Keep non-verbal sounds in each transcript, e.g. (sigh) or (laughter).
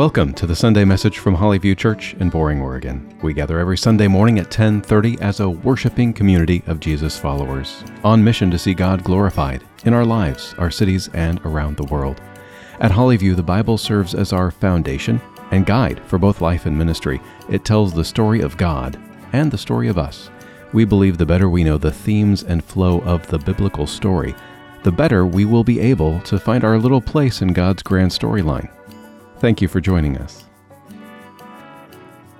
Welcome to the Sunday message from Hollyview Church in Boring, Oregon. We gather every Sunday morning at 10:30 as a worshiping community of Jesus followers, on mission to see God glorified in our lives, our cities, and around the world. At Hollyview, the Bible serves as our foundation and guide for both life and ministry. It tells the story of God and the story of us. We believe the better we know the themes and flow of the biblical story, the better we will be able to find our little place in God's grand storyline. Thank you for joining us.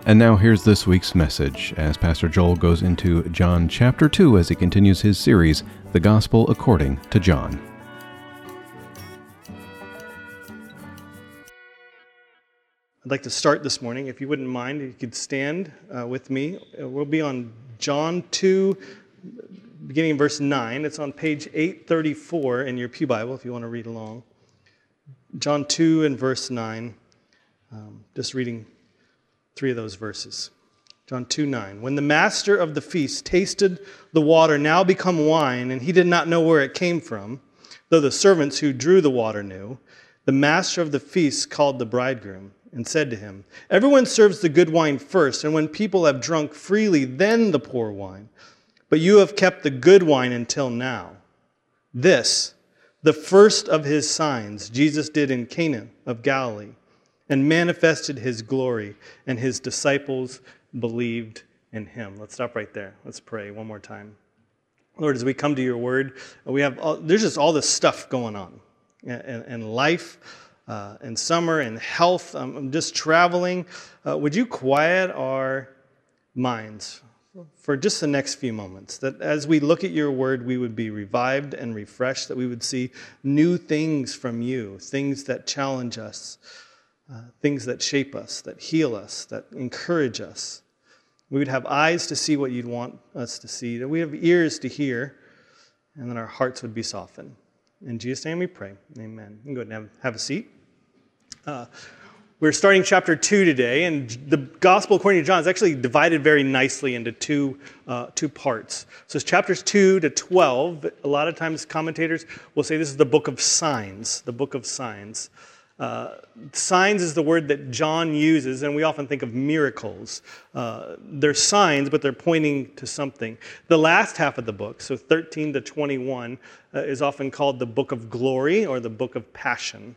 And now here's this week's message as Pastor Joel goes into John chapter 2 as he continues his series, The Gospel According to John. I'd like to start this morning. If you wouldn't mind, you could stand uh, with me. Uh, we'll be on John 2, beginning in verse 9. It's on page 834 in your Pew Bible if you want to read along. John 2 and verse 9. Um, just reading three of those verses. John 2 9. When the master of the feast tasted the water now become wine, and he did not know where it came from, though the servants who drew the water knew, the master of the feast called the bridegroom and said to him, Everyone serves the good wine first, and when people have drunk freely, then the poor wine. But you have kept the good wine until now. This the first of his signs Jesus did in Cana of Galilee and manifested his glory, and his disciples believed in him. Let's stop right there. Let's pray one more time. Lord, as we come to your word, we have all, there's just all this stuff going on in, life, uh, in summer, in health. I'm just traveling. Uh, would you quiet our minds for just the next few moments. That as we look at your word, we would be revived and refreshed, that we would see new things from you, things that challenge us, uh, things that shape us, that heal us, that encourage us. We would have eyes to see what you'd want us to see, that we have ears to hear, and then our hearts would be softened. In Jesus' name we pray. Amen. You can go ahead and have, have a seat. Uh, we're starting chapter 2 today, and the Gospel according to John is actually divided very nicely into two, uh, two parts. So it's chapters 2 to 12. A lot of times commentators will say this is the book of signs, the book of signs. Uh, signs is the word that John uses, and we often think of miracles. Uh, they're signs, but they're pointing to something. The last half of the book, so 13 to 21, uh, is often called the book of glory or the book of passion.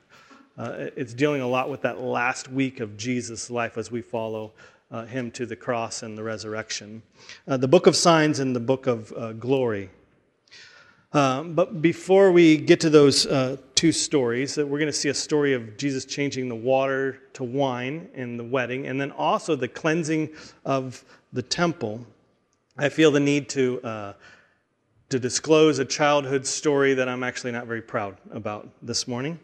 Uh, it's dealing a lot with that last week of Jesus' life as we follow uh, him to the cross and the resurrection. Uh, the book of signs and the book of uh, glory. Um, but before we get to those uh, two stories, we're going to see a story of Jesus changing the water to wine in the wedding, and then also the cleansing of the temple. I feel the need to uh, to disclose a childhood story that I'm actually not very proud about this morning.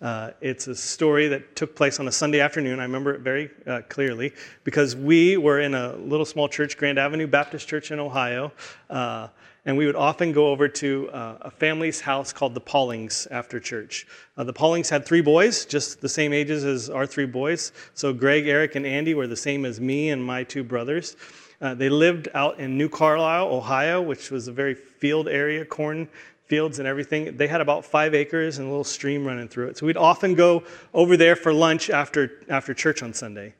Uh, it's a story that took place on a Sunday afternoon. I remember it very uh, clearly because we were in a little small church, Grand Avenue Baptist Church in Ohio, uh, and we would often go over to uh, a family's house called the Paulings after church. Uh, the Paulings had three boys, just the same ages as our three boys. So Greg, Eric, and Andy were the same as me and my two brothers. Uh, they lived out in New Carlisle, Ohio, which was a very field area, corn fields and everything. They had about five acres and a little stream running through it. So we'd often go over there for lunch after, after church on Sunday.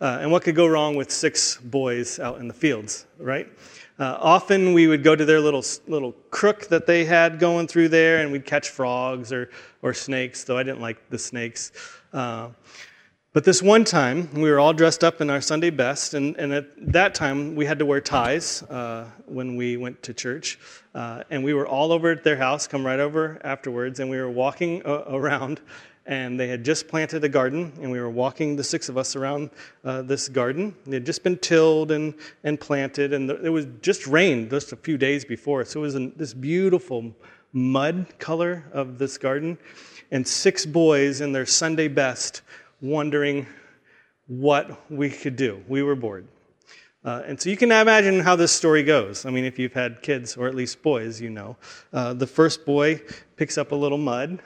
Uh, and what could go wrong with six boys out in the fields, right? Uh, often we would go to their little little crook that they had going through there, and we'd catch frogs or or snakes. Though I didn't like the snakes. Uh, but this one time, we were all dressed up in our Sunday best, and, and at that time, we had to wear ties uh, when we went to church. Uh, and we were all over at their house, come right over afterwards, and we were walking uh, around, and they had just planted a garden, and we were walking, the six of us, around uh, this garden. It had just been tilled and, and planted, and it was just rained just a few days before. So it was an, this beautiful mud color of this garden, and six boys in their Sunday best wondering what we could do. We were bored. Uh, and so you can imagine how this story goes. I mean, if you've had kids, or at least boys, you know. Uh, the first boy picks up a little mud,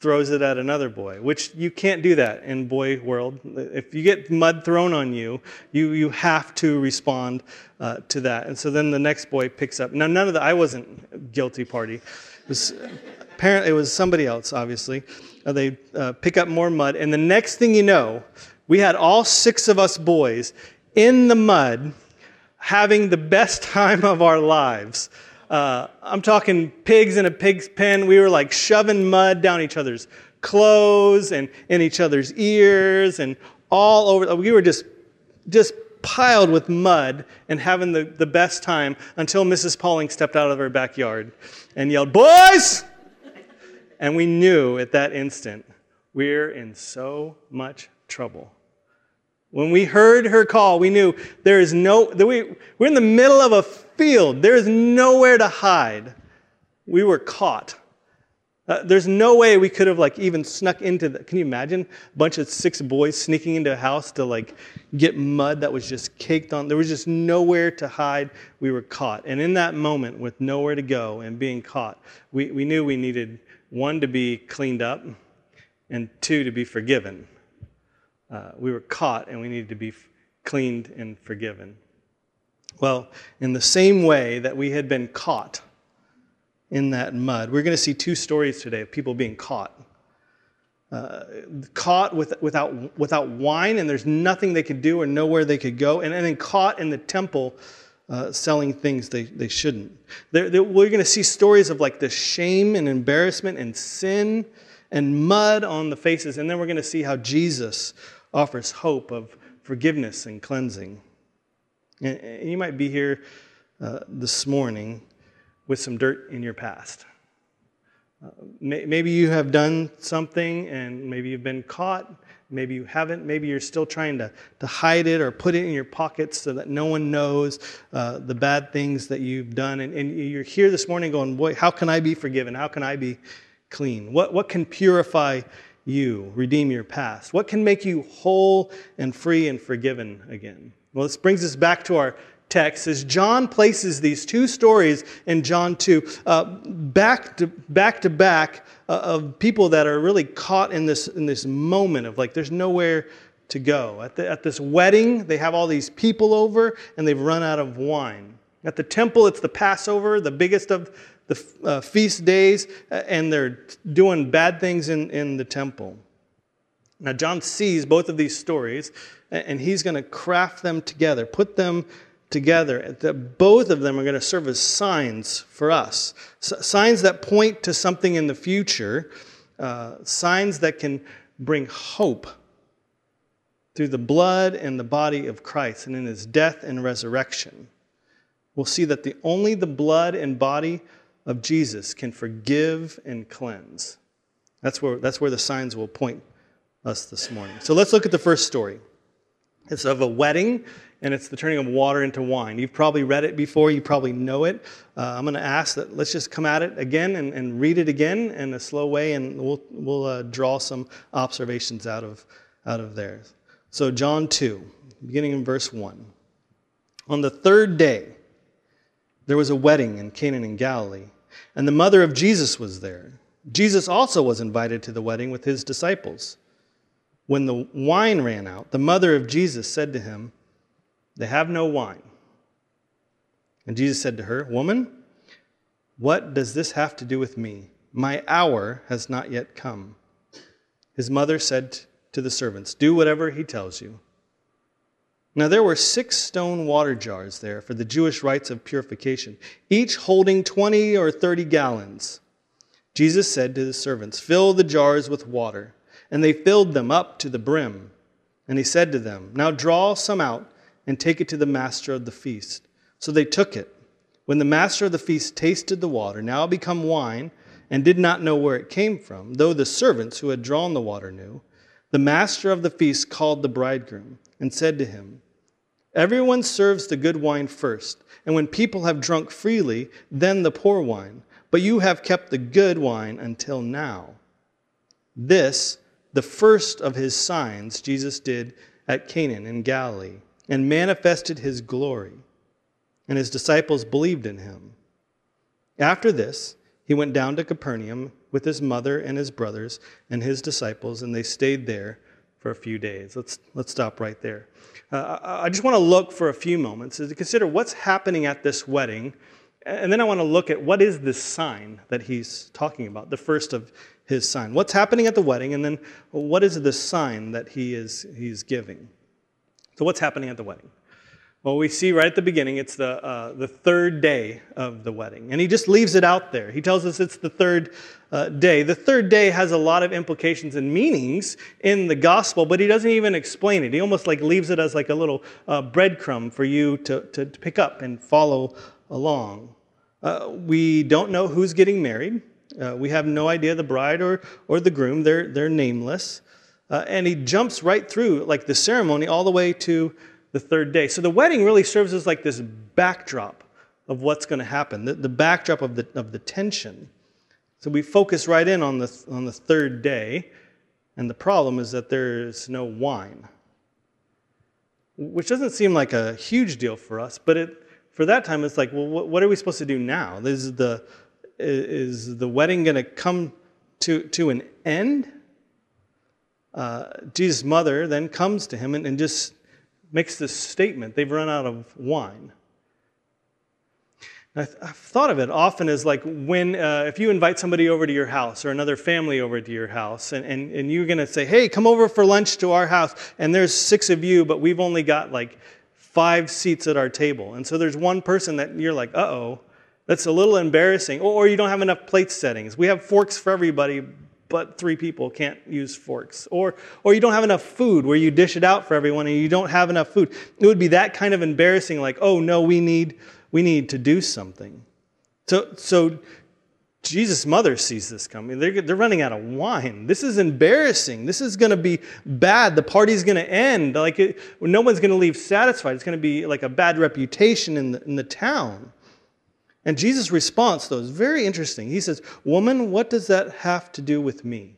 throws it at another boy, which you can't do that in boy world. If you get mud thrown on you, you, you have to respond uh, to that. And so then the next boy picks up. Now, none of the, I wasn't guilty party. Was, apparently it was somebody else, obviously. Uh, they uh, pick up more mud, and the next thing you know, we had all six of us boys in the mud having the best (laughs) time of our lives. Uh, I'm talking pigs in a pig's pen. We were like shoving mud down each other's clothes and in each other's ears and all over. We were just, just piled with mud and having the, the best time until Mrs. Pauling stepped out of her backyard and yelled, Boys! And we knew at that instant, we're in so much trouble. When we heard her call, we knew there is no, we, we're in the middle of a field. There is nowhere to hide. We were caught. Uh, there's no way we could have like even snuck into the, can you imagine a bunch of six boys sneaking into a house to like get mud that was just caked on there was just nowhere to hide we were caught and in that moment with nowhere to go and being caught we, we knew we needed one to be cleaned up and two to be forgiven uh, we were caught and we needed to be cleaned and forgiven. Well, in the same way that we had been caught in that mud, we're going to see two stories today of people being caught. Uh, caught with, without, without wine, and there's nothing they could do or nowhere they could go, and, and then caught in the temple uh, selling things they, they shouldn't. They're, they're, we're going to see stories of like the shame and embarrassment and sin and mud on the faces, and then we're going to see how Jesus offers hope of forgiveness and cleansing. And you might be here uh, this morning with some dirt in your past. Uh, may, maybe you have done something and maybe you've been caught. Maybe you haven't. Maybe you're still trying to, to hide it or put it in your pockets so that no one knows uh, the bad things that you've done. And, and you're here this morning going, Boy, how can I be forgiven? How can I be clean? What, what can purify you, redeem your past? What can make you whole and free and forgiven again? Well, this brings us back to our text as John places these two stories in John 2 uh, back to back, to back uh, of people that are really caught in this, in this moment of like there's nowhere to go. At, the, at this wedding, they have all these people over and they've run out of wine. At the temple, it's the Passover, the biggest of the uh, feast days, uh, and they're doing bad things in, in the temple. Now, John sees both of these stories, and he's going to craft them together, put them together. That Both of them are going to serve as signs for us signs that point to something in the future, uh, signs that can bring hope through the blood and the body of Christ and in his death and resurrection. We'll see that the, only the blood and body of Jesus can forgive and cleanse. That's where, that's where the signs will point us this morning. So let's look at the first story. It's of a wedding, and it's the turning of water into wine. You've probably read it before, you probably know it. Uh, I'm going to ask that let's just come at it again and, and, read it again in a slow way, and we'll, we'll uh, draw some observations out of, out of there. So, John 2, beginning in verse 1. On the third day, there was a wedding in Cana in Galilee, and the mother of Jesus was there. Jesus also was invited to the wedding with his disciples. When the wine ran out, the mother of Jesus said to him, They have no wine. And Jesus said to her, Woman, what does this have to do with me? My hour has not yet come. His mother said to the servants, Do whatever he tells you. Now there were six stone water jars there for the Jewish rites of purification, each holding 20 or 30 gallons. Jesus said to the servants, Fill the jars with water. And they filled them up to the brim. And he said to them, Now draw some out and take it to the master of the feast. So they took it. When the master of the feast tasted the water, now become wine, and did not know where it came from, though the servants who had drawn the water knew, the master of the feast called the bridegroom and said to him, Everyone serves the good wine first, and when people have drunk freely, then the poor wine. But you have kept the good wine until now. This, the first of his signs, Jesus did at Cana in Galilee, and manifested his glory. And his disciples believed in him. After this, he went down to Capernaum with his mother and his brothers and his disciples, and they stayed there for a few days. Let's, let's stop right there. Uh, I just want to look for a few moments to consider what's happening at this wedding And then I want to look at what is this sign that he's talking about, the first of his sign. What's happening at the wedding, and then what is the sign that he is he's giving? So, what's happening at the wedding? Well, we see right at the beginning, it's the, uh, the third day of the wedding. And he just leaves it out there. He tells us it's the third uh, day. The third day has a lot of implications and meanings in the gospel, but he doesn't even explain it. He almost like leaves it as like a little uh, breadcrumb for you to, to, to, pick up and follow along. Uh, we don't know who's getting married. Uh, we have no idea the bride or, or the groom. They're, they're nameless. Uh, and he jumps right through like the ceremony all the way to the third day. So the wedding really serves as like this backdrop of what's going to happen, the, the backdrop of the, of the tension. So we focus right in on the, on the third day, and the problem is that there's no wine, which doesn't seem like a huge deal for us, but it, for that time, it's like, well, what, what are we supposed to do now? Is the, is the wedding going to come to, to an end? Uh, Jesus' mother then comes to him and, and just makes this statement they've run out of wine. I've thought of it often as like when, uh, if you invite somebody over to your house or another family over to your house, and, and, and you're going to say, hey, come over for lunch to our house, and there's six of you, but we've only got like five seats at our table. And so there's one person that you're like, uh oh, that's a little embarrassing. Or you don't have enough plate settings. We have forks for everybody, but three people can't use forks. Or, or you don't have enough food where you dish it out for everyone and you don't have enough food. It would be that kind of embarrassing, like, oh no, we need, we need to do something. So, so Jesus' mother sees this coming. They're, they're running out of wine. This is embarrassing. This is going to be bad. The party's going to end. Like, it, no one's going to leave satisfied. It's going to be like a bad reputation in the, in the town. And Jesus' response, though, is very interesting. He says, Woman, what does that have to do with me?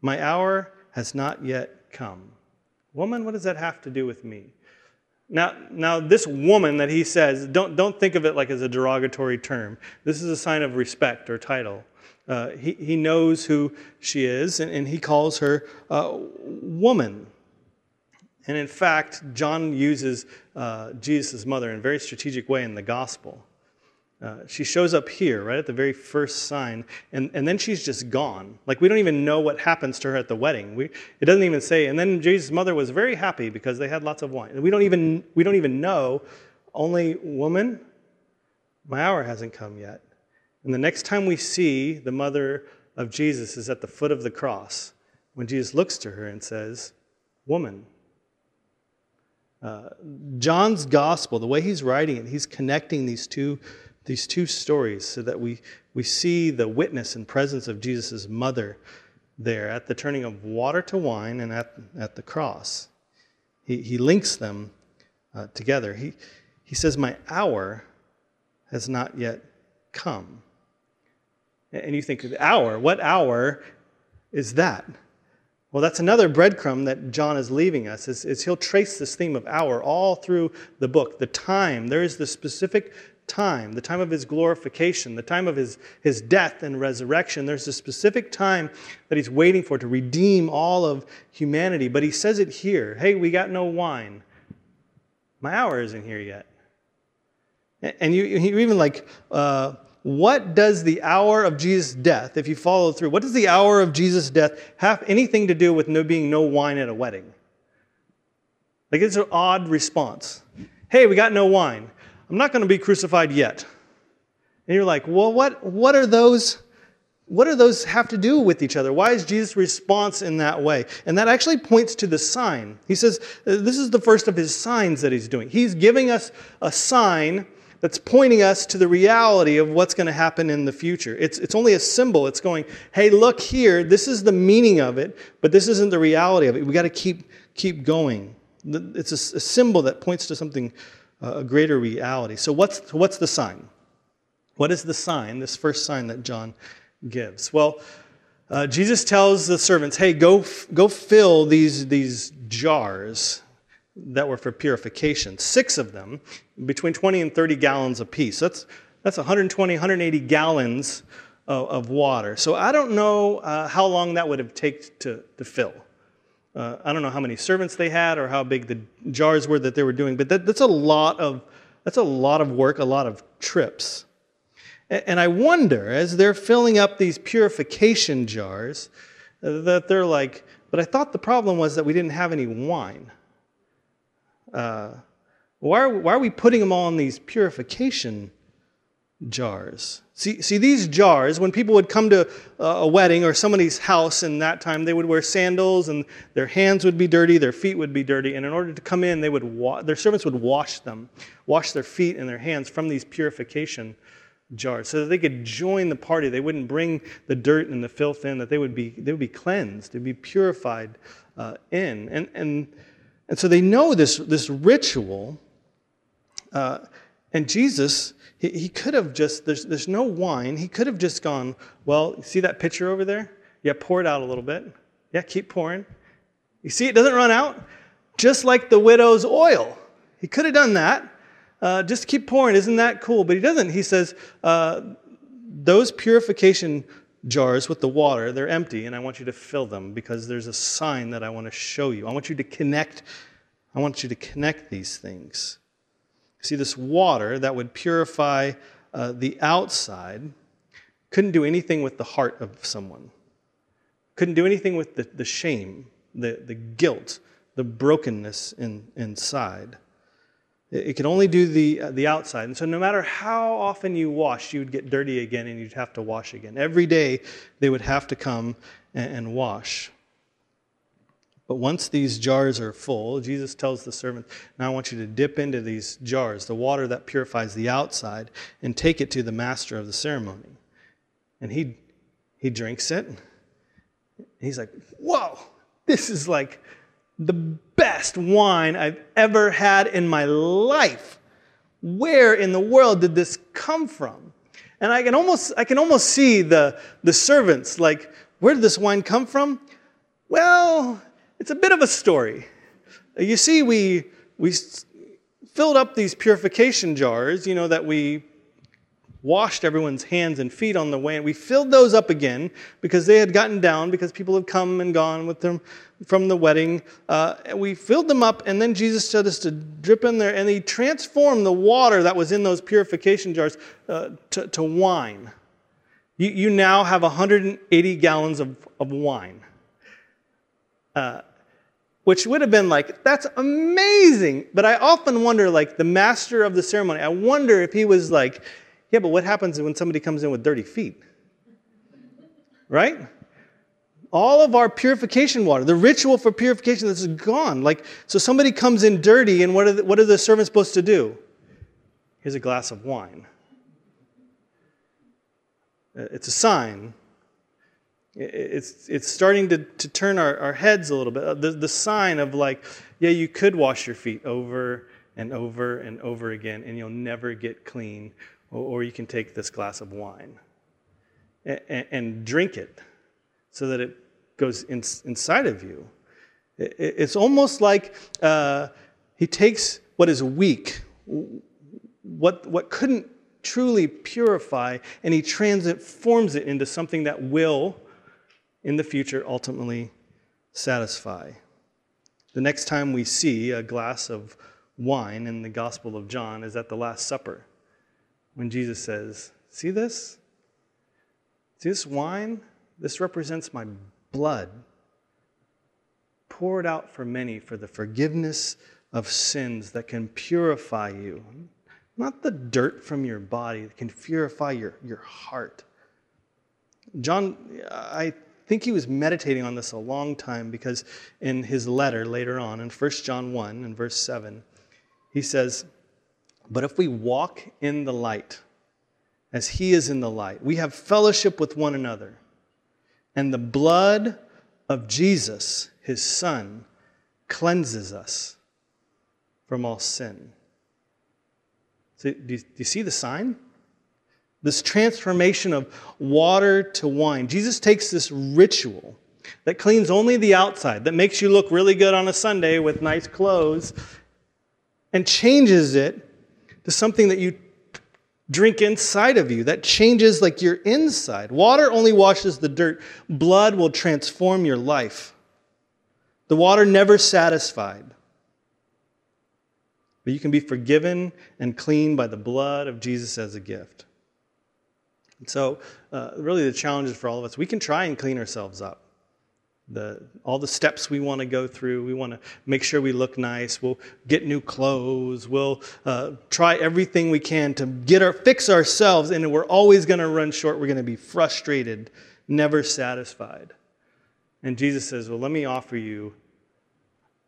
My hour has not yet come. Woman, what does that have to do with me? Now, now this woman that he says, don't, don't think of it like as a derogatory term. This is a sign of respect or title. Uh, he, he knows who she is, and, and he calls her uh, woman. And in fact, John uses uh, Jesus' mother in a very strategic way in the gospel. Uh, she shows up here, right at the very first sign, and, and then she's just gone. Like, we don't even know what happens to her at the wedding. We, it doesn't even say, and then Jesus' mother was very happy because they had lots of wine. We don't even, we don't even know, only woman, my hour hasn't come yet. And the next time we see the mother of Jesus is at the foot of the cross, when Jesus looks to her and says, Woman. Uh, John's gospel, the way he's writing it, he's connecting these two these two stories so that we, we see the witness and presence of Jesus' mother there at the turning of water to wine and at, at the cross. He, he links them uh, together. He, he says, My hour has not yet come. And you think, the hour? What hour is that? Well, that's another breadcrumb that John is leaving us, is, is he'll trace this theme of hour all through the book. The time, there is the specific time, the time of his glorification, the time of his, his death and resurrection. There's a specific time that he's waiting for to redeem all of humanity. But he says it here hey, we got no wine. My hour isn't here yet. And you, you even like, uh, what does the hour of Jesus' death, if you follow through, what does the hour of Jesus' death have anything to do with no being no wine at a wedding? Like it's an odd response. Hey, we got no wine. I'm not going to be crucified yet. And you're like, well, what, what are those? What do those have to do with each other? Why is Jesus' response in that way? And that actually points to the sign. He says uh, this is the first of his signs that he's doing. He's giving us a sign that's pointing us to the reality of what's going to happen in the future. It's, it's only a symbol. It's going, hey, look here, this is the meaning of it, but this isn't the reality of it. We've got to keep, keep going. It's a, a symbol that points to something a greater reality. So, what's, what's the sign? What is the sign, this first sign that John gives? Well, uh, Jesus tells the servants, hey, go, go fill these, these jars that were for purification. Six of them, between 20 and 30 gallons apiece. That's, that's 120, 180 gallons of, of water. So I don't know uh, how long that would have taken to, to fill. Uh, I don't know how many servants they had or how big the jars were that they were doing, but that, that's a lot of, that's a lot of work, a lot of trips. And I wonder, as they're filling up these purification jars, that they're like, but I thought the problem was that we didn't have any wine. Uh, why, are, why are we putting them all in these purification jars? See, see, these jars, when people would come to a wedding or somebody's house in that time, they would wear sandals and their hands would be dirty, their feet would be dirty. And in order to come in, they would wa- their servants would wash them, wash their feet and their hands from these purification jars so that they could join the party. They wouldn't bring the dirt and the filth in, that they would be, they would be cleansed, they'd be purified uh, in. And, and, and so they know this, this ritual. Uh, and Jesus, he, he could have just, there's, there's no wine. He could have just gone, well, see that pitcher over there? Yeah, pour it out a little bit. Yeah, keep pouring. You see, it doesn't run out. Just like the widow's oil. He could have done that. Uh, just keep pouring. Isn't that cool? But he doesn't. He says, uh, those purification jars with the water, they're empty, and I want you to fill them because there's a sign that I want to show you. I want you to connect. I want you to connect these things. See, this water that would purify uh, the outside couldn't do anything with the heart of someone, couldn't do anything with the, the shame, the, the guilt, the brokenness in, inside. It, it could only do the, uh, the outside. And so, no matter how often you wash, you would get dirty again and you'd have to wash again. Every day, they would have to come and, and wash. But once these jars are full, Jesus tells the servant, Now I want you to dip into these jars, the water that purifies the outside, and take it to the master of the ceremony. And he, he drinks it. He's like, Whoa, this is like the best wine I've ever had in my life. Where in the world did this come from? And I can almost, I can almost see the, the servants like, Where did this wine come from? Well, it's a bit of a story. You see, we, we filled up these purification jars, you know, that we washed everyone's hands and feet on the way, and we filled those up again because they had gotten down because people had come and gone with them from the wedding. Uh, we filled them up, and then Jesus told us to drip in there, and he transformed the water that was in those purification jars uh, to, to, wine. You, you, now have 180 gallons of, of wine. Uh, which would have been like, that's amazing. But I often wonder, like, the master of the ceremony, I wonder if he was like, yeah, but what happens when somebody comes in with dirty feet? Right? All of our purification water, the ritual for purification, this is gone. Like, so somebody comes in dirty, and what are the, what are the servants supposed to do? Here's a glass of wine. Uh, it's a sign it's, it's starting to, to turn our, our heads a little bit. The, the sign of like, yeah, you could wash your feet over and over and over again, and you'll never get clean. Or, or you can take this glass of wine and, and drink it so that it goes in, inside of you. It, it's almost like uh, he takes what is weak, what, what couldn't truly purify, and he transforms it into something that will in the future ultimately satisfy. The next time we see a glass of wine in the Gospel of John is at the Last Supper when Jesus says, See this? See this wine? This represents my blood poured out for many for the forgiveness of sins that can purify you. Not the dirt from your body that can purify your, your heart. John, I think he was meditating on this a long time because in his letter later on, in 1 John 1 and verse 7, he says, But if we walk in the light, as he is in the light, we have fellowship with one another. And the blood of Jesus, his son, cleanses us from all sin. So, do you, do you see the sign? This transformation of water to wine. Jesus takes this ritual that cleans only the outside, that makes you look really good on a Sunday with nice clothes, and changes it to something that you drink inside of you that changes like your inside. Water only washes the dirt, blood will transform your life. The water never satisfied. but you can be forgiven and clean by the blood of Jesus as a gift. So, uh, really, the challenge is for all of us. We can try and clean ourselves up. The, all the steps we want to go through, we want to make sure we look nice. We'll get new clothes. We'll uh, try everything we can to get our fix ourselves, and we're always going to run short. We're going to be frustrated, never satisfied. And Jesus says, "Well, let me offer you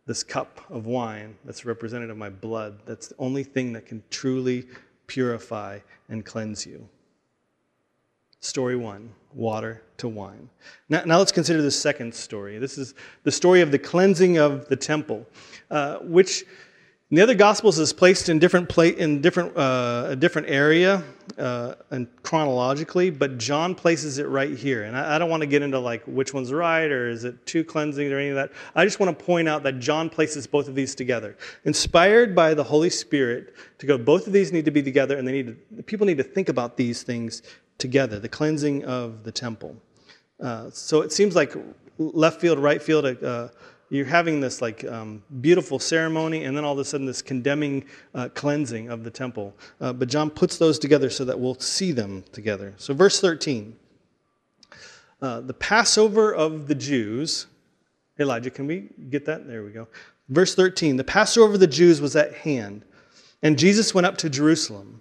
this cup of wine that's representative of my blood. That's the only thing that can truly purify and cleanse you." Story one water to wine. Now, now, let's consider the second story. This is the story of the cleansing of the temple, uh, which in the other Gospels is placed in different pla- in different uh, a different area uh, and chronologically, but John places it right here. And I, I don't want to get into like which one's right or is it two cleansings or any of that. I just want to point out that John places both of these together, inspired by the Holy Spirit to go. Both of these need to be together, and they need to, people need to think about these things together, the cleansing of the temple. Uh, so it seems like left field, right field, uh, you're having this like um, beautiful ceremony, and then all of a sudden this condemning uh, cleansing of the temple. Uh, but John puts those together so that we'll see them together. So, verse 13 uh, the Passover of the Jews. Elijah, can we get that? There we go. Verse 13 the Passover of the Jews was at hand, and Jesus went up to Jerusalem.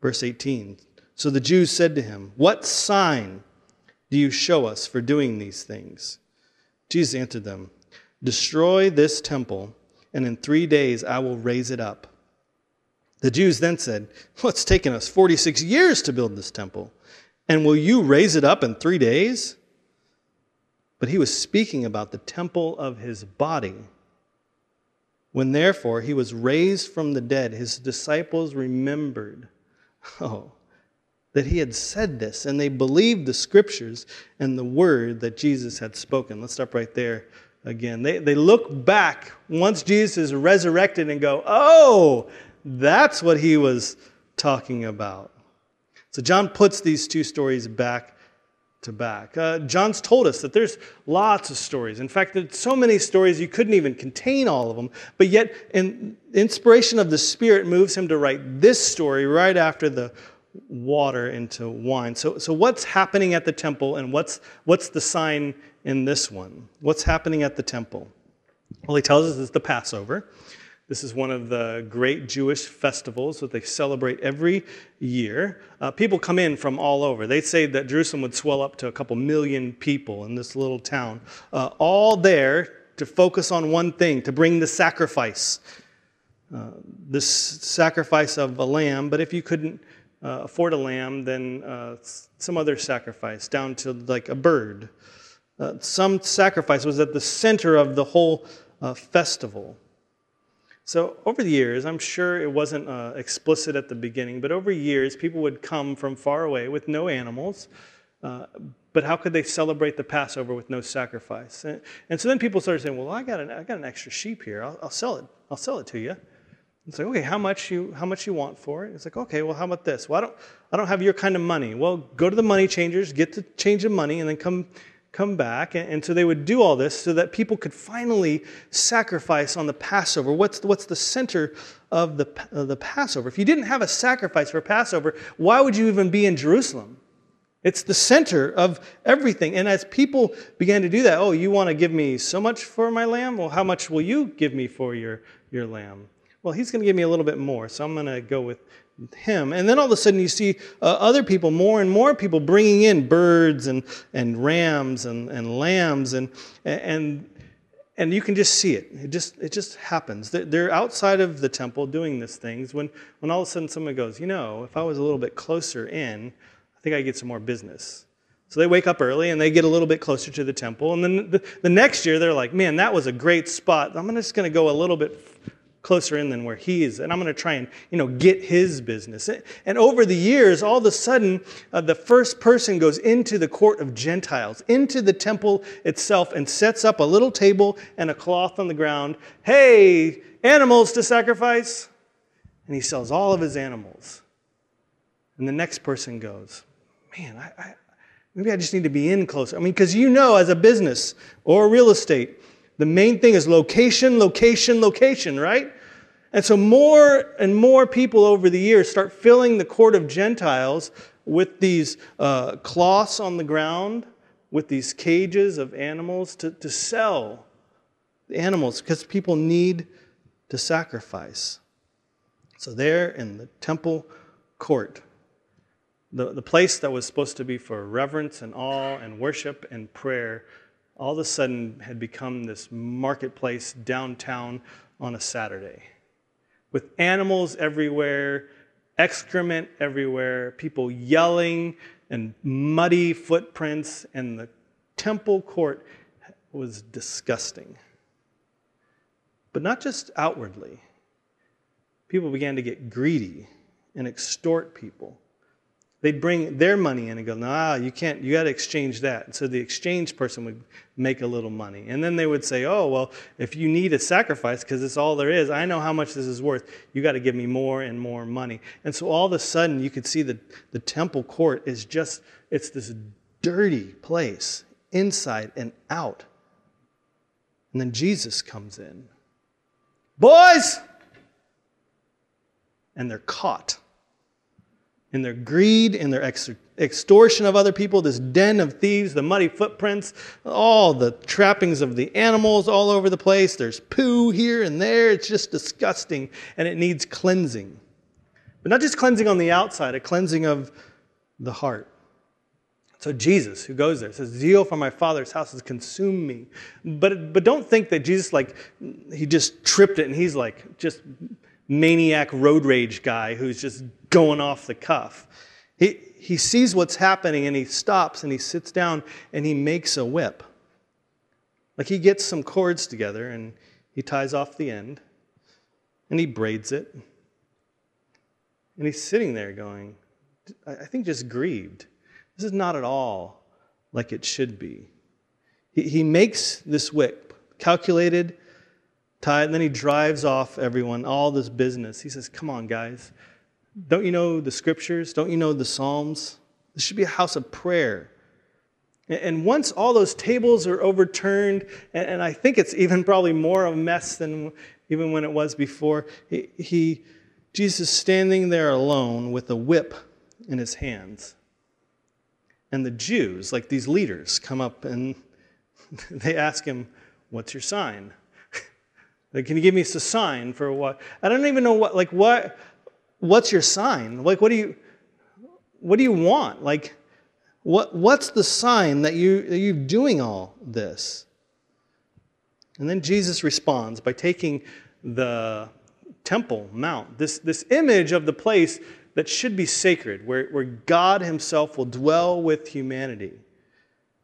Verse 18 So the Jews said to him, What sign do you show us for doing these things? Jesus answered them, Destroy this temple, and in three days I will raise it up. The Jews then said, Well, taken us 46 years to build this temple, and will you raise it up in three days? But he was speaking about the temple of his body. When therefore he was raised from the dead, his disciples remembered (laughs) Oh, that he had said this, and they believed the scriptures and the word that Jesus had spoken. Let's stop right there again. They, they look back once Jesus is resurrected and go, oh, that's what he was talking about. So John puts these two stories back to back. Uh, John's told us that there's lots of stories. In fact, there's so many stories you couldn't even contain all of them. But yet, in inspiration of the Spirit moves him to write this story right after the water into wine. So, so what's happening at the temple, and what's what's the sign in this one? What's happening at the temple? Well, he tells us it's the Passover. This is one of the great Jewish festivals that they celebrate every year. Uh, people come in from all over. They say that Jerusalem would swell up to a couple million people in this little town, uh, all there to focus on one thing to bring the sacrifice. Uh, this sacrifice of a lamb, but if you couldn't uh, afford a lamb, then uh, some other sacrifice, down to like a bird. Uh, some sacrifice was at the center of the whole festival. So, over the years, I'm sure it wasn't uh, explicit at the beginning, but over years, people would come from far away with no animals. Uh, but how could they celebrate the Passover with no sacrifice? And, and so then people started saying, "Well, I got an, I got an extra sheep here. I'll, I'll sell it. I'll sell it to you." It's like, okay, how much you how much you want for it? It's like, okay, well, how about this? Well, I don't I don't have your kind of money. Well, go to the money changers, get the change of money, and then come come back. And, so they would do all this so that people could finally sacrifice on the Passover. What's, what's the center of the, of the Passover? If you didn't have a sacrifice for Passover, why would you even be in Jerusalem? It's the center of everything. And as people began to do that, oh, you want to give me so much for my lamb? Well, how much will you give me for your, your lamb? Well, he's going to give me a little bit more, so I'm going to go with him. And then all of a sudden you see uh, other people, more and more people bringing in birds and, and rams and, and lambs and, and, and you can just see it. It just, it just happens. They're outside of the temple doing these things when, when all of a sudden someone goes, you know, if I was a little bit closer in, I think I'd get some more business. So they wake up early and they get a little bit closer to the temple. And then the, the next year they're like, man, that was a great spot. I'm just going to go a little bit closer in than where he is, and I'm going to try and you know get his business. And over the years, all of a sudden, uh, the first person goes into the court of Gentiles, into the temple itself, and sets up a little table and a cloth on the ground. Hey, animals to sacrifice, and he sells all of his animals. And the next person goes, man, I, I maybe I just need to be in closer. I mean, because you know, as a business or real estate, the main thing is location, location, location, right? And so more and more people over the years start filling the court of Gentiles with these uh, cloths on the ground, with these cages of animals to, to sell the animals because people need to sacrifice. So, there in the temple court, the, the place that was supposed to be for reverence and awe and worship and prayer all of a sudden had become this marketplace downtown on a Saturday with animals everywhere, excrement everywhere, people yelling and muddy footprints, and the temple court was disgusting. But not just outwardly. People began to get greedy and extort people they'd bring their money in and go, nah, you can't, you got to exchange that. And so the exchange person would make a little money. And then they would say, oh, well, if you need a sacrifice, because it's all there is, I know how much this is worth, you got to give me more and more money. And so all of a sudden, you could see that the temple court is just, it's this dirty place, inside and out. And then Jesus comes in. Boys! And they're caught in their greed, in their extortion of other people, this den of thieves, the muddy footprints, all the trappings of the animals all over the place. There's poo here and there. It's just disgusting, and it needs cleansing. But not just cleansing on the outside, a cleansing of the heart. So Jesus, who goes there, says, "Zeal for my Father's house has consumed me." But but don't think that Jesus like he just tripped it and he's like just maniac road rage guy who's just going off the cuff. He, he sees what's happening and he stops and he sits down and he makes a whip. Like he gets some cords together and he ties off the end and he braids it. And he's sitting there going, I think just grieved. This is not at all like it should be. He, he makes this whip, calculated tied, and then he drives off everyone, all this business. He says, Come on, guys. Don't you know the scriptures? Don't you know the Psalms? This should be a house of prayer. And once all those tables are overturned, and I think it's even probably more of a mess than even when it was before, he, Jesus is standing there alone with a whip in his hands. And the Jews, like these leaders, come up and (laughs) they ask him, What's your sign? (laughs) Can you give me a sign for what? I don't even know what, like, what, what's your sign? Like, what do you, what do you want? Like, what, what's the sign that, you, that you're doing all this? And then Jesus responds by taking the temple mount, this, this image of the place that should be sacred, where, where God Himself will dwell with humanity.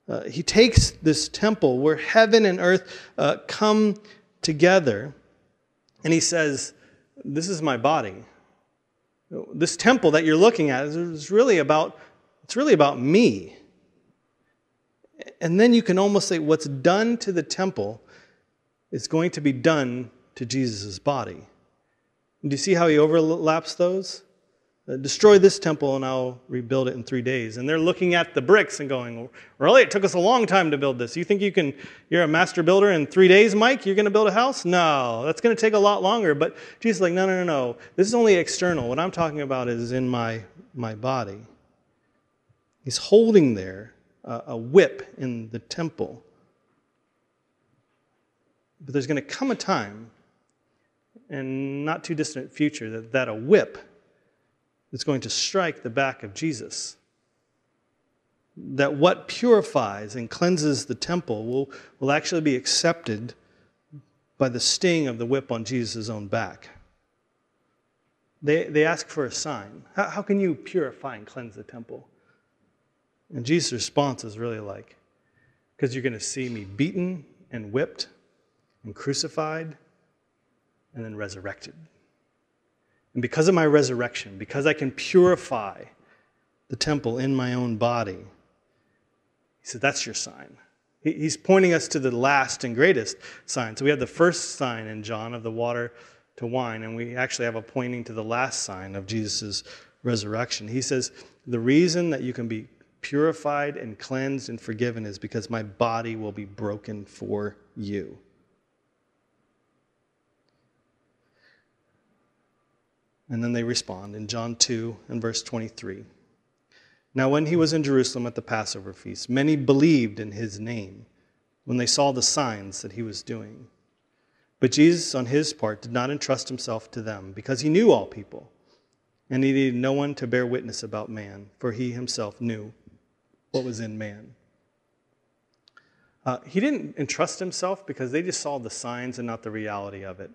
Uh, he takes this temple where heaven and earth uh, come together. And he says, This is my body. This temple that you're looking at is really about, it's really about me. And then you can almost say, what's done to the temple is going to be done to Jesus' body. do you see how he overlaps those? Uh, destroy this temple and I'll rebuild it in three days. And they're looking at the bricks and going, really? It took us a long time to build this. You think you can, you're a master builder in three days, Mike? You're going to build a house? No, that's going to take a lot longer. But Jesus is like, no, no, no, no. This is only external. What I'm talking about is in my, my body. He's holding there a, a whip in the temple. But there's going to come a time, and not too distant future, that, that a whip that's going to strike the back of Jesus. That what purifies and cleanses the temple will, will actually be accepted by the sting of the whip on Jesus' own back. They, they ask for a sign. How, how can you purify and cleanse the temple? And Jesus' response is really like, because you're going to see me beaten and whipped and crucified and then resurrected. And because of my resurrection, because I can purify the temple in my own body, he said, That's your sign. He's pointing us to the last and greatest sign. So we have the first sign in John of the water to wine, and we actually have a pointing to the last sign of Jesus' resurrection. He says, The reason that you can be purified and cleansed and forgiven is because my body will be broken for you. And then they respond in John 2 and verse 23. Now, when he was in Jerusalem at the Passover feast, many believed in his name when they saw the signs that he was doing. But Jesus, on his part, did not entrust himself to them because he knew all people, and he needed no one to bear witness about man, for he himself knew what was in man. Uh, he didn't entrust himself because they just saw the signs and not the reality of it.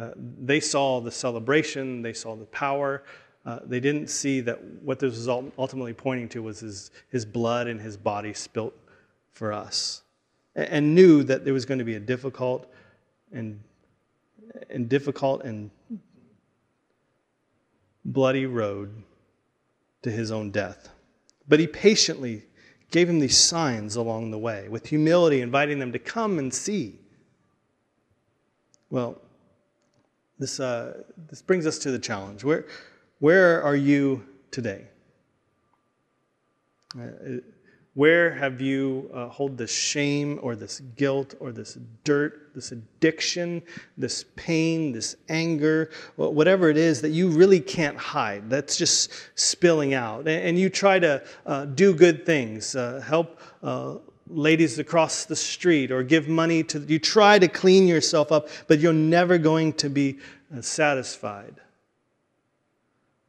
Uh, they saw the celebration, they saw the power. Uh, they didn't see that what this was ultimately pointing to was his, his blood and his body spilt for us. And, and knew that there was going to be a difficult and, and difficult and bloody road to his own death. But he patiently gave him these signs along the way, with humility, inviting them to come and see. Well, this, uh, this brings us to the challenge. Where, where are you today? Uh, where have you uh, hold this shame or this guilt or this dirt, this addiction, this pain, this anger, whatever it is that you really can't hide? That's just spilling out. And you try to uh, do good things, uh, help uh, ladies across the street, or give money to. You try to clean yourself up, but you're never going to be uh, satisfied.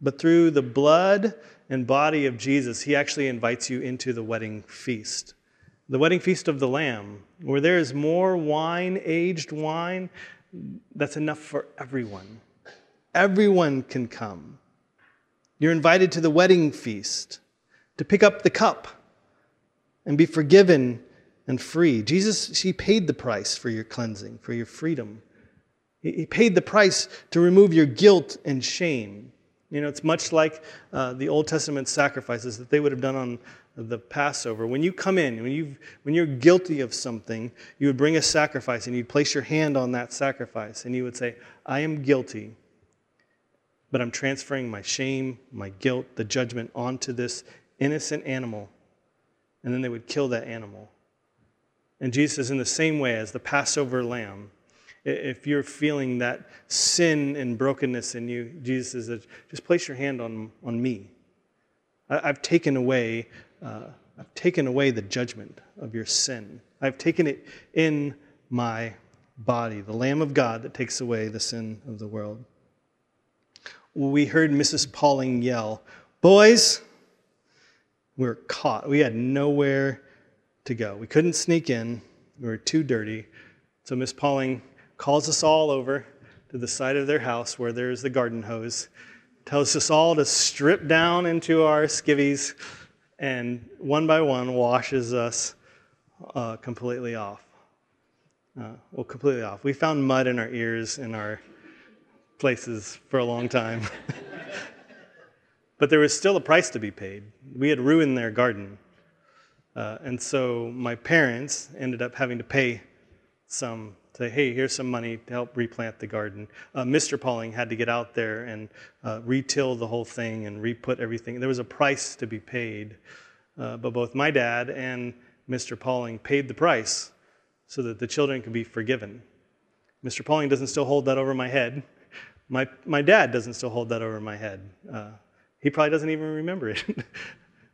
But through the blood and body of Jesus, he actually invites you into the wedding feast. The wedding feast of the Lamb, where there is more wine, aged wine, that's enough for everyone. Everyone can come. You're invited to the wedding feast to pick up the cup and be forgiven and free. Jesus, he paid the price for your cleansing, for your freedom. He paid the price to remove your guilt and shame. You know, it's much like uh, the Old Testament sacrifices that they would have done on the Passover. When you come in, when, you when you're guilty of something, you would bring a sacrifice and you'd place your hand on that sacrifice and you would say, I am guilty, but I'm transferring my shame, my guilt, the judgment onto this innocent animal. And then they would kill that animal. And Jesus is in the same way as the Passover lamb if you're feeling that sin and brokenness in you, Jesus says, just place your hand on, on me. I, have taken away, uh, I've taken away the judgment of your sin. I've taken it in my body, the Lamb of God that takes away the sin of the world. We heard Mrs. Pauling yell, Boys, we we're caught. We had nowhere to go. We couldn't sneak in. We were too dirty. So Miss Pauling calls us all over to the side of their house where there's the garden hose, tells us all to strip down into our skivvies, and one by one washes us uh, completely off. Uh, well, completely off. We found mud in our ears and our places for a long time. (laughs) but there was still a price to be paid. We had ruined their garden. Uh, and so my parents ended up having to pay some say, hey, here's some money to help replant the garden. Uh, Mr. Pauling had to get out there and uh, retill the whole thing and re-put everything. There was a price to be paid, uh, but both my dad and Mr. Pauling paid the price so that the children could be forgiven. Mr. Pauling doesn't still hold that over my head. My, my dad doesn't still hold that over my head. He probably doesn't even remember it.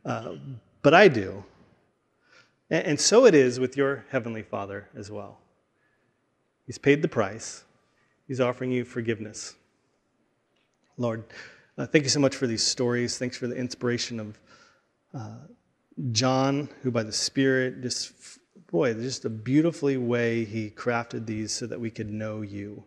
Uh, (laughs) but I do. And, and so it is with your Heavenly Father as well. He's paid the price. He's offering you forgiveness. Lord, uh, thank you so much for these stories. Thanks for the inspiration of uh, John, who by the Spirit just, boy, just a beautifully way he crafted these so that we could know you.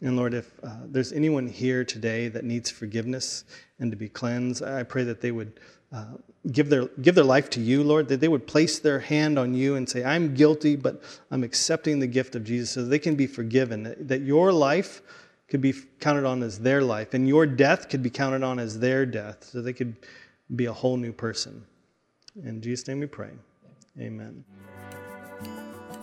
And Lord, if uh, there's anyone here today that needs forgiveness and to be cleansed, I pray that they would uh, give, their, give their life to you, Lord, that they would place their hand on you and say, I'm guilty, but I'm accepting the gift of Jesus so they can be forgiven. That, that your life could be counted on as their life, and your death could be counted on as their death, so they could be a whole new person. In Jesus' name we pray. Amen.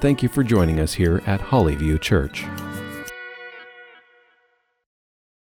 Thank you for joining us here at Hollyview Church.